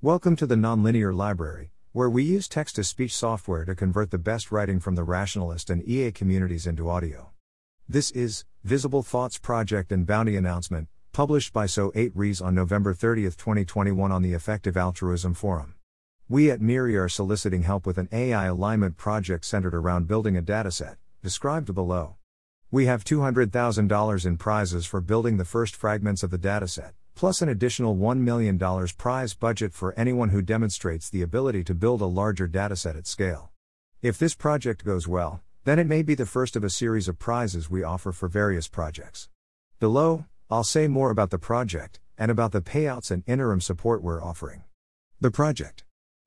Welcome to the Nonlinear Library, where we use text to speech software to convert the best writing from the rationalist and EA communities into audio. This is Visible Thoughts Project and Bounty Announcement, published by So8res on November 30, 2021 on the Effective Altruism Forum. We at MIRI are soliciting help with an AI alignment project centered around building a dataset, described below. We have $200,000 in prizes for building the first fragments of the dataset, plus an additional $1 million prize budget for anyone who demonstrates the ability to build a larger dataset at scale. If this project goes well, then it may be the first of a series of prizes we offer for various projects. Below, I'll say more about the project, and about the payouts and interim support we're offering. The project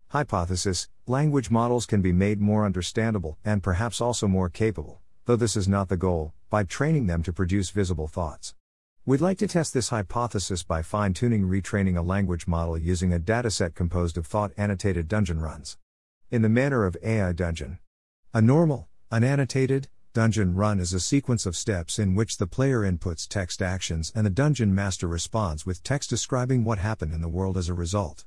Hypothesis Language models can be made more understandable, and perhaps also more capable though this is not the goal, by training them to produce visible thoughts. We'd like to test this hypothesis by fine tuning retraining a language model using a dataset composed of thought annotated dungeon runs. In the manner of AI Dungeon. A normal, unannotated, dungeon run is a sequence of steps in which the player inputs text actions and the dungeon master responds with text describing what happened in the world as a result.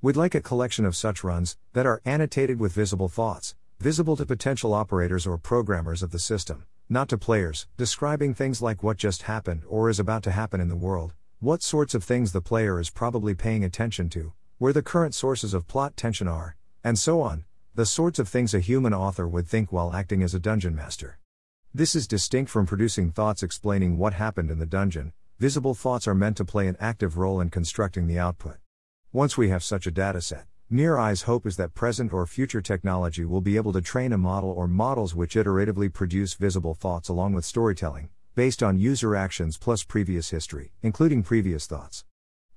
We'd like a collection of such runs that are annotated with visible thoughts, visible to potential operators or programmers of the system, not to players, describing things like what just happened or is about to happen in the world, what sorts of things the player is probably paying attention to, where the current sources of plot tension are, and so on, the sorts of things a human author would think while acting as a dungeon master. This is distinct from producing thoughts explaining what happened in the dungeon, visible thoughts are meant to play an active role in constructing the output. Once we have such a dataset, MIRI's hope is that present or future technology will be able to train a model or models which iteratively produce visible thoughts along with storytelling, based on user actions plus previous history, including previous thoughts.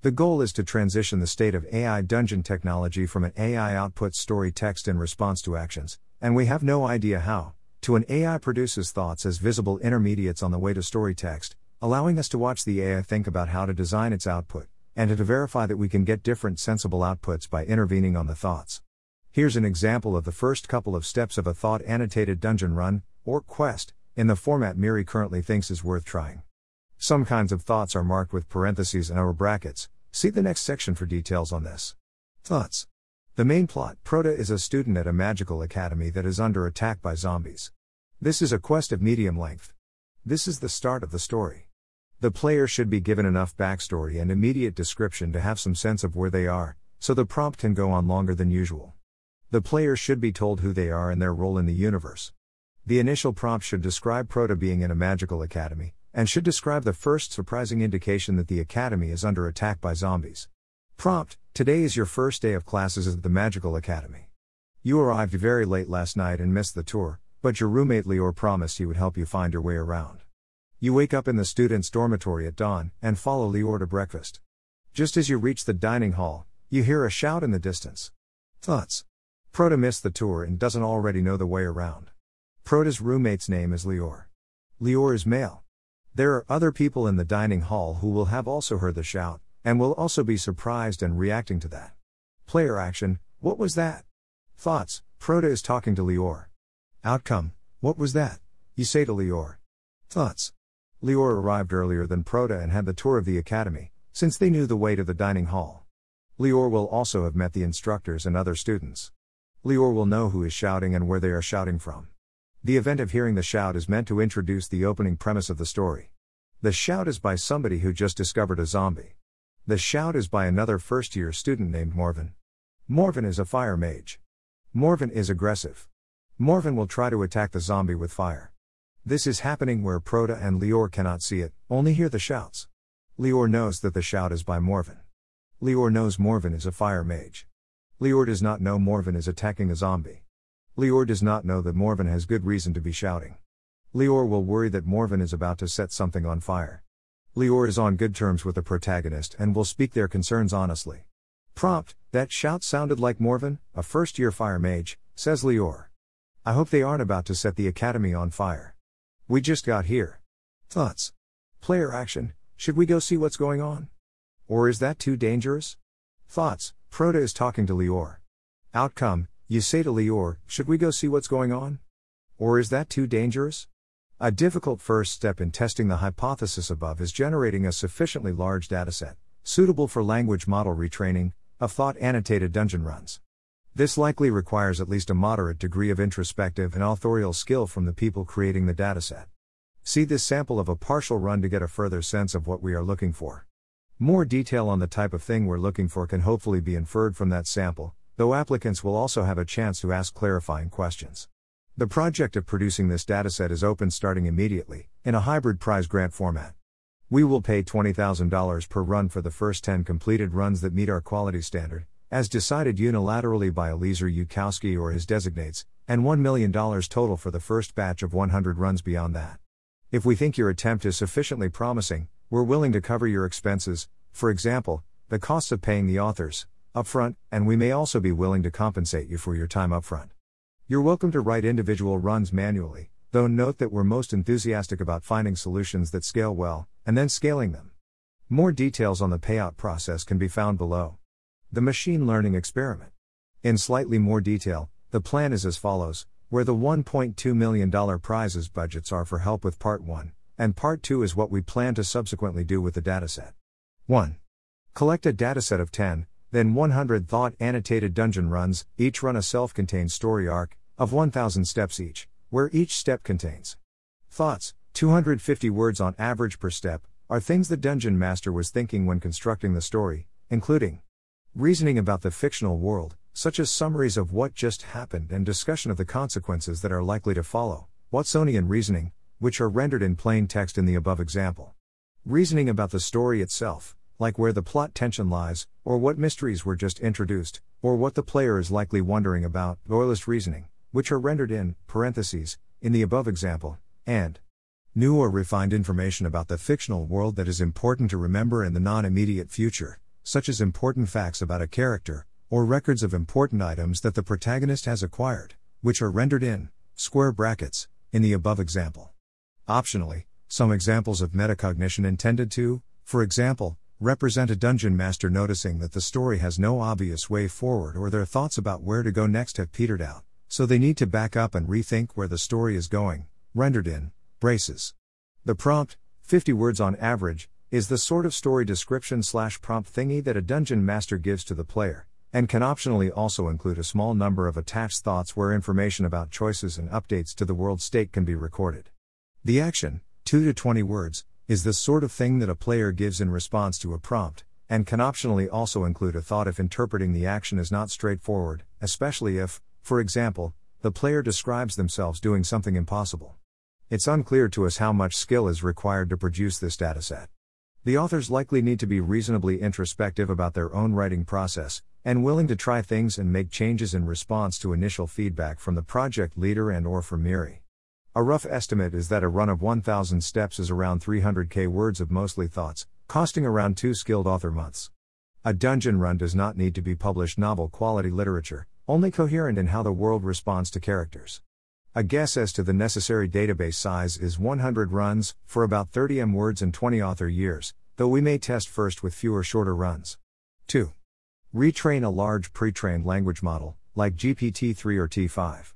The goal is to transition the state of AI dungeon technology from an AI output story text in response to actions, and we have no idea how, to an AI produces thoughts as visible intermediates on the way to story text, allowing us to watch the AI think about how to design its output, and to verify that we can get different sensible outputs by intervening on the thoughts. Here's an example of the first couple of steps of a thought annotated dungeon run, or quest, in the format MIRI currently thinks is worth trying. Some kinds of thoughts are marked with parentheses and or brackets, see the next section for details on this. Thoughts. The main plot Proto is a student at a magical academy that is under attack by zombies. This is a quest of medium length. This is the start of the story. The player should be given enough backstory and immediate description to have some sense of where they are, so the prompt can go on longer than usual. The player should be told who they are and their role in the universe. The initial prompt should describe Proto being in a magical academy, and should describe the first surprising indication that the academy is under attack by zombies. Prompt Today is your first day of classes at the Magical Academy. You arrived very late last night and missed the tour, but your roommate Lior promised he would help you find your way around. You wake up in the student's dormitory at dawn and follow Lior to breakfast. Just as you reach the dining hall, you hear a shout in the distance. Thoughts. Proto missed the tour and doesn't already know the way around. Proto's roommate's name is Lior. Lior is male. There are other people in the dining hall who will have also heard the shout, and will also be surprised and reacting to that. Player action What was that? Thoughts Proto is talking to Lior. Outcome What was that? You say to Lior. Thoughts Lior arrived earlier than Proto and had the tour of the academy, since they knew the way to the dining hall. Lior will also have met the instructors and other students. Lior will know who is shouting and where they are shouting from. The event of hearing the shout is meant to introduce the opening premise of the story. The shout is by somebody who just discovered a zombie. The shout is by another first year student named Morven. Morven is a fire mage. Morven is aggressive. Morven will try to attack the zombie with fire. This is happening where Proto and Lior cannot see it, only hear the shouts. Lior knows that the shout is by Morven. Lior knows Morven is a fire mage. Lior does not know Morven is attacking a zombie. Lior does not know that Morven has good reason to be shouting. Lior will worry that Morven is about to set something on fire. Lior is on good terms with the protagonist and will speak their concerns honestly. Prompt, that shout sounded like Morven, a first year fire mage, says Lior. I hope they aren't about to set the academy on fire. We just got here. Thoughts? Player action, should we go see what's going on? Or is that too dangerous? Thoughts, Proto is talking to Lior. Outcome, you say to Lior, should we go see what's going on? Or is that too dangerous? A difficult first step in testing the hypothesis above is generating a sufficiently large dataset, suitable for language model retraining, of thought annotated dungeon runs. This likely requires at least a moderate degree of introspective and authorial skill from the people creating the dataset. See this sample of a partial run to get a further sense of what we are looking for. More detail on the type of thing we're looking for can hopefully be inferred from that sample, though applicants will also have a chance to ask clarifying questions. The project of producing this dataset is open starting immediately, in a hybrid prize grant format. We will pay $20,000 per run for the first 10 completed runs that meet our quality standard, as decided unilaterally by Eliezer Yudkowsky or his designates, and $1 million total for the first batch of 100 runs beyond that. If we think your attempt is sufficiently promising, we're willing to cover your expenses, for example, the costs of paying the authors, upfront, and we may also be willing to compensate you for your time upfront. You're welcome to write individual runs manually, though note that we're most enthusiastic about finding solutions that scale well, and then scaling them. More details on the payout process can be found below. The machine learning experiment. In slightly more detail, the plan is as follows where the $1.2 million prizes budgets are for help with Part 1, and Part 2 is what we plan to subsequently do with the dataset. 1. Collect a dataset of 10, then 100 thought annotated dungeon runs, each run a self contained story arc, of 1000 steps each, where each step contains thoughts, 250 words on average per step, are things the dungeon master was thinking when constructing the story, including reasoning about the fictional world, such as summaries of what just happened and discussion of the consequences that are likely to follow, Watsonian reasoning, which are rendered in plain text in the above example. Reasoning about the story itself, like where the plot tension lies, or what mysteries were just introduced, or what the player is likely wondering about, Doylist reasoning, which are rendered in parentheses in the above example, and new or refined information about the fictional world that is important to remember in the non immediate future, such as important facts about a character, or records of important items that the protagonist has acquired, which are rendered in square brackets in the above example. Optionally, some examples of metacognition intended to, for example, represent a dungeon master noticing that the story has no obvious way forward or their thoughts about where to go next have petered out, so they need to back up and rethink where the story is going, rendered in braces. The prompt, 50 words on average, is the sort of story description slash prompt thingy that a dungeon master gives to the player, and can optionally also include a small number of attached thoughts where information about choices and updates to the world state can be recorded. The action, 2 to 20 words, is the sort of thing that a player gives in response to a prompt, and can optionally also include a thought if interpreting the action is not straightforward, especially if, for example, the player describes themselves doing something impossible. It's unclear to us how much skill is required to produce this dataset. The authors likely need to be reasonably introspective about their own writing process, and willing to try things and make changes in response to initial feedback from the project leader and or from MIRI. A rough estimate is that a run of 1000 steps is around 300k words of mostly thoughts, costing around 2 skilled author months. A dungeon run does not need to be published novel quality literature, only coherent in how the world responds to characters. A guess as to the necessary database size is 100 runs, for about 30 m words and 20 author years, though we may test first with fewer shorter runs. 2. Retrain a large pre trained language model, like GPT 3 or T5.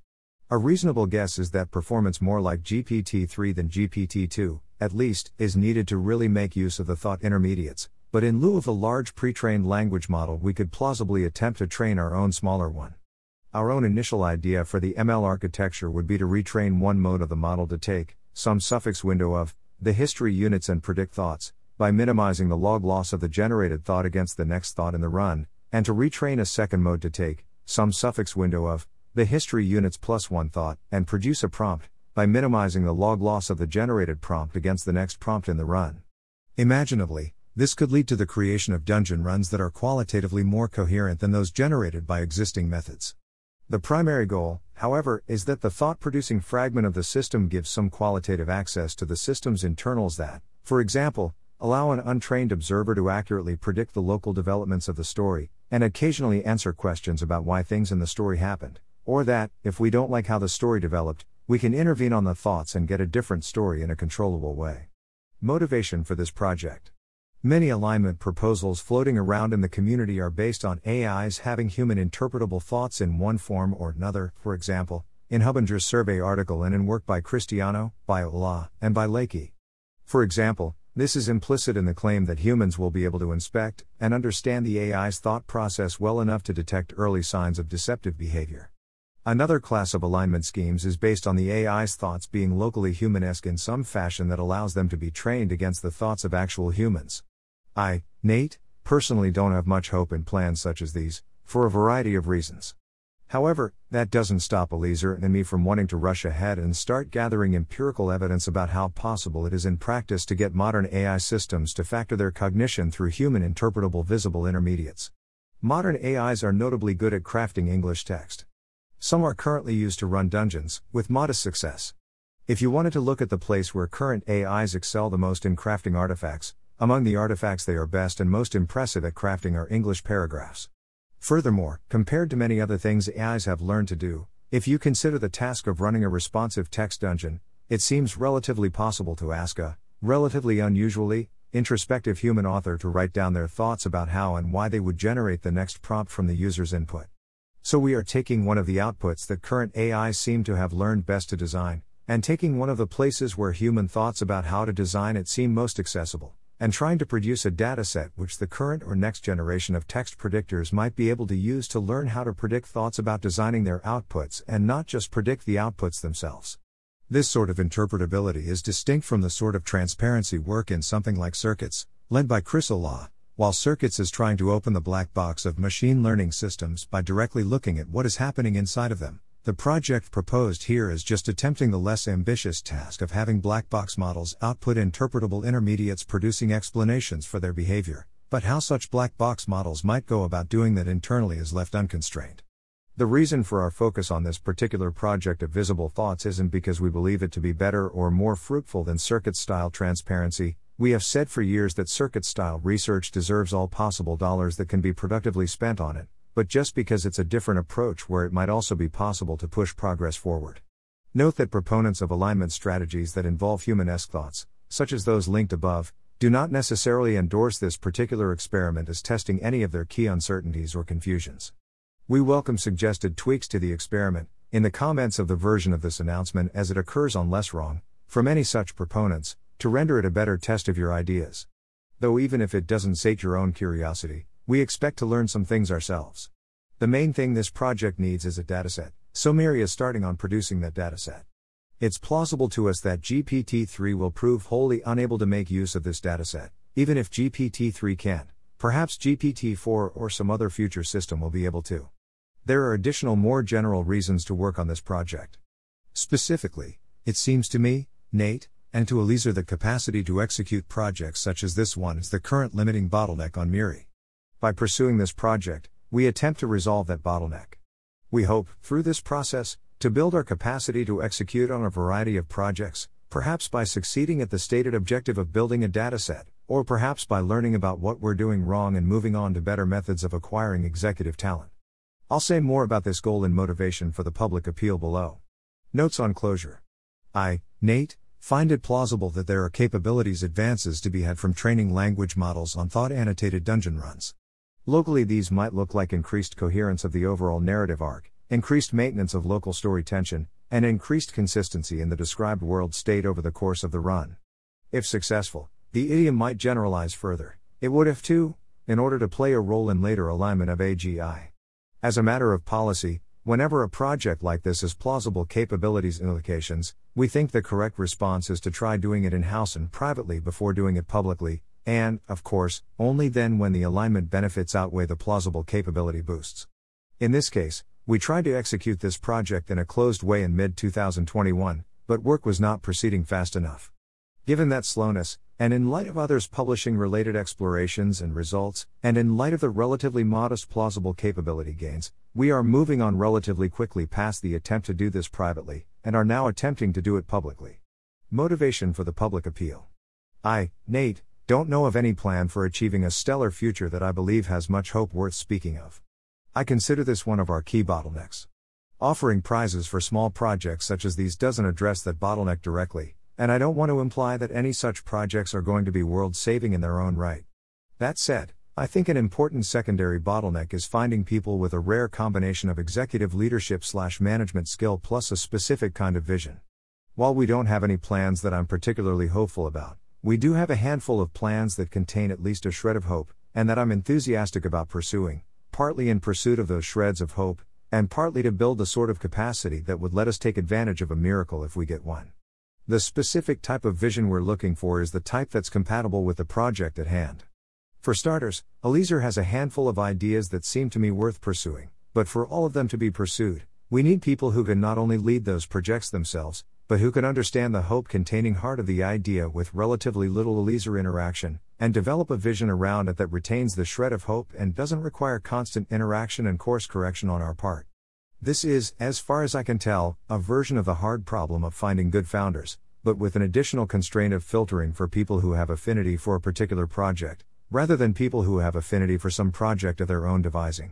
A reasonable guess is that performance more like GPT 3 than GPT 2, at least, is needed to really make use of the thought intermediates, but in lieu of the large pre trained language model, we could plausibly attempt to train our own smaller one. Our own initial idea for the ML architecture would be to retrain one mode of the model to take, some suffix window of, the history units and predict thoughts, by minimizing the log loss of the generated thought against the next thought in the run, and to retrain a second mode to take, some suffix window of, the history units plus one thought, and produce a prompt, by minimizing the log loss of the generated prompt against the next prompt in the run. Imaginably, this could lead to the creation of dungeon runs that are qualitatively more coherent than those generated by existing methods. The primary goal, however, is that the thought producing fragment of the system gives some qualitative access to the system's internals that, for example, allow an untrained observer to accurately predict the local developments of the story, and occasionally answer questions about why things in the story happened, or that, if we don't like how the story developed, we can intervene on the thoughts and get a different story in a controllable way. Motivation for this project. Many alignment proposals floating around in the community are based on AIs having human interpretable thoughts in one form or another, for example, in Hubinger's survey article and in work by Christiano, by Olah, and by Leike. For example, this is implicit in the claim that humans will be able to inspect and understand the AI's thought process well enough to detect early signs of deceptive behavior. Another class of alignment schemes is based on the AI's thoughts being locally humanesque in some fashion that allows them to be trained against the thoughts of actual humans. I, Nate, personally don't have much hope in plans such as these, for a variety of reasons. However, that doesn't stop Eliezer and me from wanting to rush ahead and start gathering empirical evidence about how possible it is in practice to get modern AI systems to factor their cognition through human interpretable visible intermediates. Modern AIs are notably good at crafting English text. Some are currently used to run dungeons, with modest success. If you wanted to look at the place where current AIs excel the most in crafting artifacts, among the artifacts they are best and most impressive at crafting are English paragraphs. Furthermore, compared to many other things AIs have learned to do, if you consider the task of running a responsive text dungeon, it seems relatively possible to ask a, relatively unusually, introspective human author to write down their thoughts about how and why they would generate the next prompt from the user's input. So we are taking one of the outputs that current AIs seem to have learned best to design, and taking one of the places where human thoughts about how to design it seem most accessible, and trying to produce a dataset which the current or next generation of text predictors might be able to use to learn how to predict thoughts about designing their outputs and not just predict the outputs themselves. This sort of interpretability is distinct from the sort of transparency work in something like circuits, led by Chris Olah, while Circuits is trying to open the black box of machine learning systems by directly looking at what is happening inside of them, the project proposed here is just attempting the less ambitious task of having black box models output interpretable intermediates producing explanations for their behavior, but how such black box models might go about doing that internally is left unconstrained. The reason for our focus on this particular project of visible thoughts isn't because we believe it to be better or more fruitful than circuit style transparency, we have said for years that circuit style research deserves all possible dollars that can be productively spent on it, but just because it's a different approach where it might also be possible to push progress forward. Note that proponents of alignment strategies that involve humanesque thoughts, such as those linked above, do not necessarily endorse this particular experiment as testing any of their key uncertainties or confusions. We welcome suggested tweaks to the experiment, in the comments of the version of this announcement as it occurs on Less Wrong, from any such proponents, to render it a better test of your ideas. Though even if it doesn't sate your own curiosity, we expect to learn some things ourselves. The main thing this project needs is a dataset, so MIRI is starting on producing that dataset. It's plausible to us that GPT 3 will prove wholly unable to make use of this dataset, even if GPT 3 can. Perhaps GPT 4 or some other future system will be able to. There are additional more general reasons to work on this project. Specifically, it seems to me, Nate, and to Eliezer the capacity to execute projects such as this one is the current limiting bottleneck on MIRI. By pursuing this project, we attempt to resolve that bottleneck. We hope, through this process, to build our capacity to execute on a variety of projects, perhaps by succeeding at the stated objective of building a dataset, or perhaps by learning about what we're doing wrong and moving on to better methods of acquiring executive talent. I'll say more about this goal and motivation for the public appeal below. Notes on closure. I, Nate, find it plausible that there are capabilities advances to be had from training language models on thought annotated dungeon runs. Locally, these might look like increased coherence of the overall narrative arc, increased maintenance of local story tension, and increased consistency in the described world state over the course of the run. If successful, the idiom might generalize further. It would if too, in order to play a role in later alignment of AGI. As a matter of policy, Whenever a project like this has plausible capabilities and implications, we think the correct response is to try doing it in house and privately before doing it publicly, and, of course, only then when the alignment benefits outweigh the plausible capability boosts. In this case, we tried to execute this project in a closed way in mid 2021, but work was not proceeding fast enough. Given that slowness, and in light of others publishing related explorations and results, and in light of the relatively modest plausible capability gains, we are moving on relatively quickly past the attempt to do this privately, and are now attempting to do it publicly. Motivation for the public appeal. I, Nate, don't know of any plan for achieving a stellar future that I believe has much hope worth speaking of. I consider this one of our key bottlenecks. Offering prizes for small projects such as these doesn't address that bottleneck directly, and I don't want to imply that any such projects are going to be world saving in their own right. That said, I think an important secondary bottleneck is finding people with a rare combination of executive leadership slash management skill plus a specific kind of vision. While we don't have any plans that I'm particularly hopeful about, we do have a handful of plans that contain at least a shred of hope, and that I'm enthusiastic about pursuing, partly in pursuit of those shreds of hope, and partly to build the sort of capacity that would let us take advantage of a miracle if we get one. The specific type of vision we're looking for is the type that's compatible with the project at hand. For starters, Eliezer has a handful of ideas that seem to me worth pursuing, but for all of them to be pursued, we need people who can not only lead those projects themselves, but who can understand the hope containing heart of the idea with relatively little Eliezer interaction, and develop a vision around it that retains the shred of hope and doesn't require constant interaction and course correction on our part. This is, as far as I can tell, a version of the hard problem of finding good founders, but with an additional constraint of filtering for people who have affinity for a particular project, rather than people who have affinity for some project of their own devising.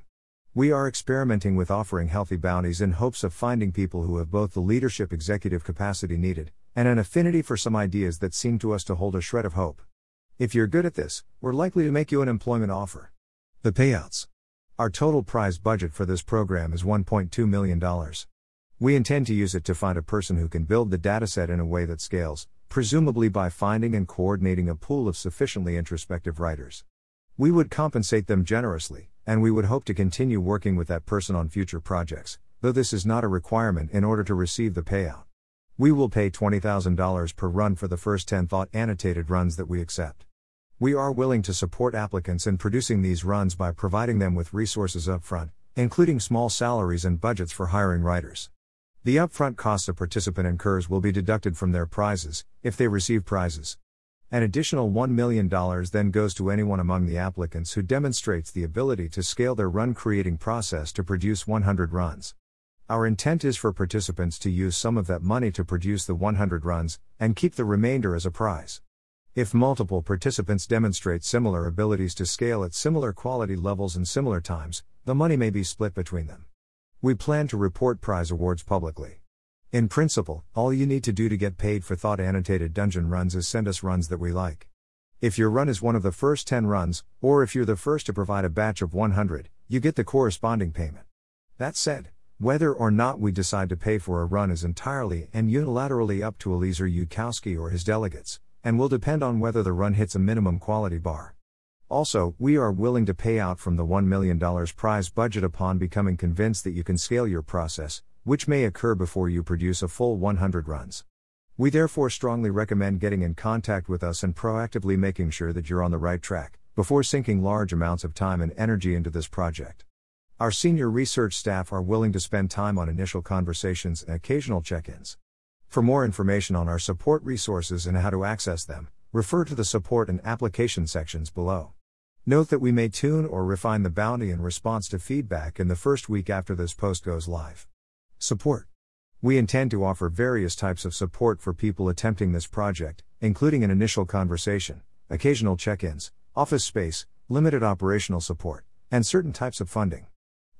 We are experimenting with offering healthy bounties in hopes of finding people who have both the leadership executive capacity needed and an affinity for some ideas that seem to us to hold a shred of hope. If you're good at this, we're likely to make you an employment offer. The payouts. Our total prize budget for this program is $1.2 million. We intend to use it to find a person who can build the dataset in a way that scales, presumably by finding and coordinating a pool of sufficiently introspective writers. We would compensate them generously, and we would hope to continue working with that person on future projects, though this is not a requirement in order to receive the payout. We will pay $20,000 per run for the first 10 thought annotated runs that we accept. We are willing to support applicants in producing these runs by providing them with resources upfront, including small salaries and budgets for hiring writers. The upfront costs a participant incurs will be deducted from their prizes, if they receive prizes. An additional $1 million then goes to anyone among the applicants who demonstrates the ability to scale their run creating process to produce 100 runs. Our intent is for participants to use some of that money to produce the 100 runs, and keep the remainder as a prize. If multiple participants demonstrate similar abilities to scale at similar quality levels and similar times, the money may be split between them. We plan to report prize awards publicly. In principle, all you need to do to get paid for thought annotated dungeon runs is send us runs that we like. If your run is one of the first 10 runs, or if you're the first to provide a batch of 100, you get the corresponding payment. That said, whether or not we decide to pay for a run is entirely and unilaterally up to Eliezer Yudkowsky or his delegates, and will depend on whether the run hits a minimum quality bar. Also, we are willing to pay out from the $1 million prize budget upon becoming convinced that you can scale your process, which may occur before you produce a full 100 runs. We therefore strongly recommend getting in contact with us and proactively making sure that you're on the right track, before sinking large amounts of time and energy into this project. Our senior research staff are willing to spend time on initial conversations and occasional check ins. For more information on our support resources and how to access them, refer to the support and application sections below. Note that we may tune or refine the bounty in response to feedback in the first week after this post goes live. Support. We intend to offer various types of support for people attempting this project, including an initial conversation, occasional check ins, office space, limited operational support, and certain types of funding.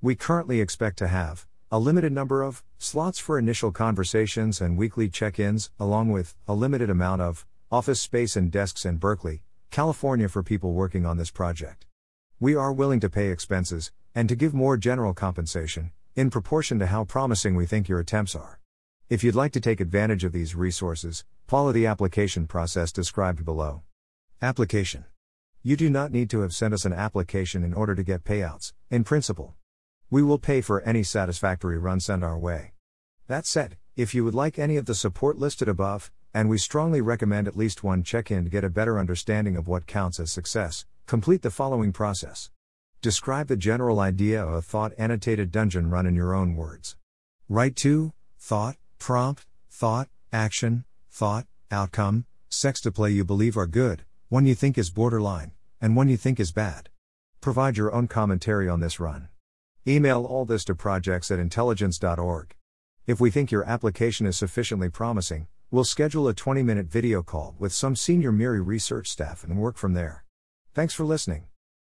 We currently expect to have a limited number of slots for initial conversations and weekly check ins, along with a limited amount of office space and desks in Berkeley, California for people working on this project. We are willing to pay expenses, and to give more general compensation, in proportion to how promising we think your attempts are. If you'd like to take advantage of these resources, follow the application process described below. Application. You do not need to have sent us an application in order to get payouts, in principle. We will pay for any satisfactory run sent our way. That said, if you would like any of the support listed above, and we strongly recommend at least one check in to get a better understanding of what counts as success, complete the following process. Describe the general idea of a thought annotated dungeon run in your own words. Write two thought, prompt, thought, action, thought, outcome, sextuples you believe are good, one you think is borderline, and one you think is bad. Provide your own commentary on this run. Email all this to projects at intelligence.org. If we think your application is sufficiently promising, we'll schedule a 20 minute video call with some senior MIRI research staff and work from there. Thanks for listening.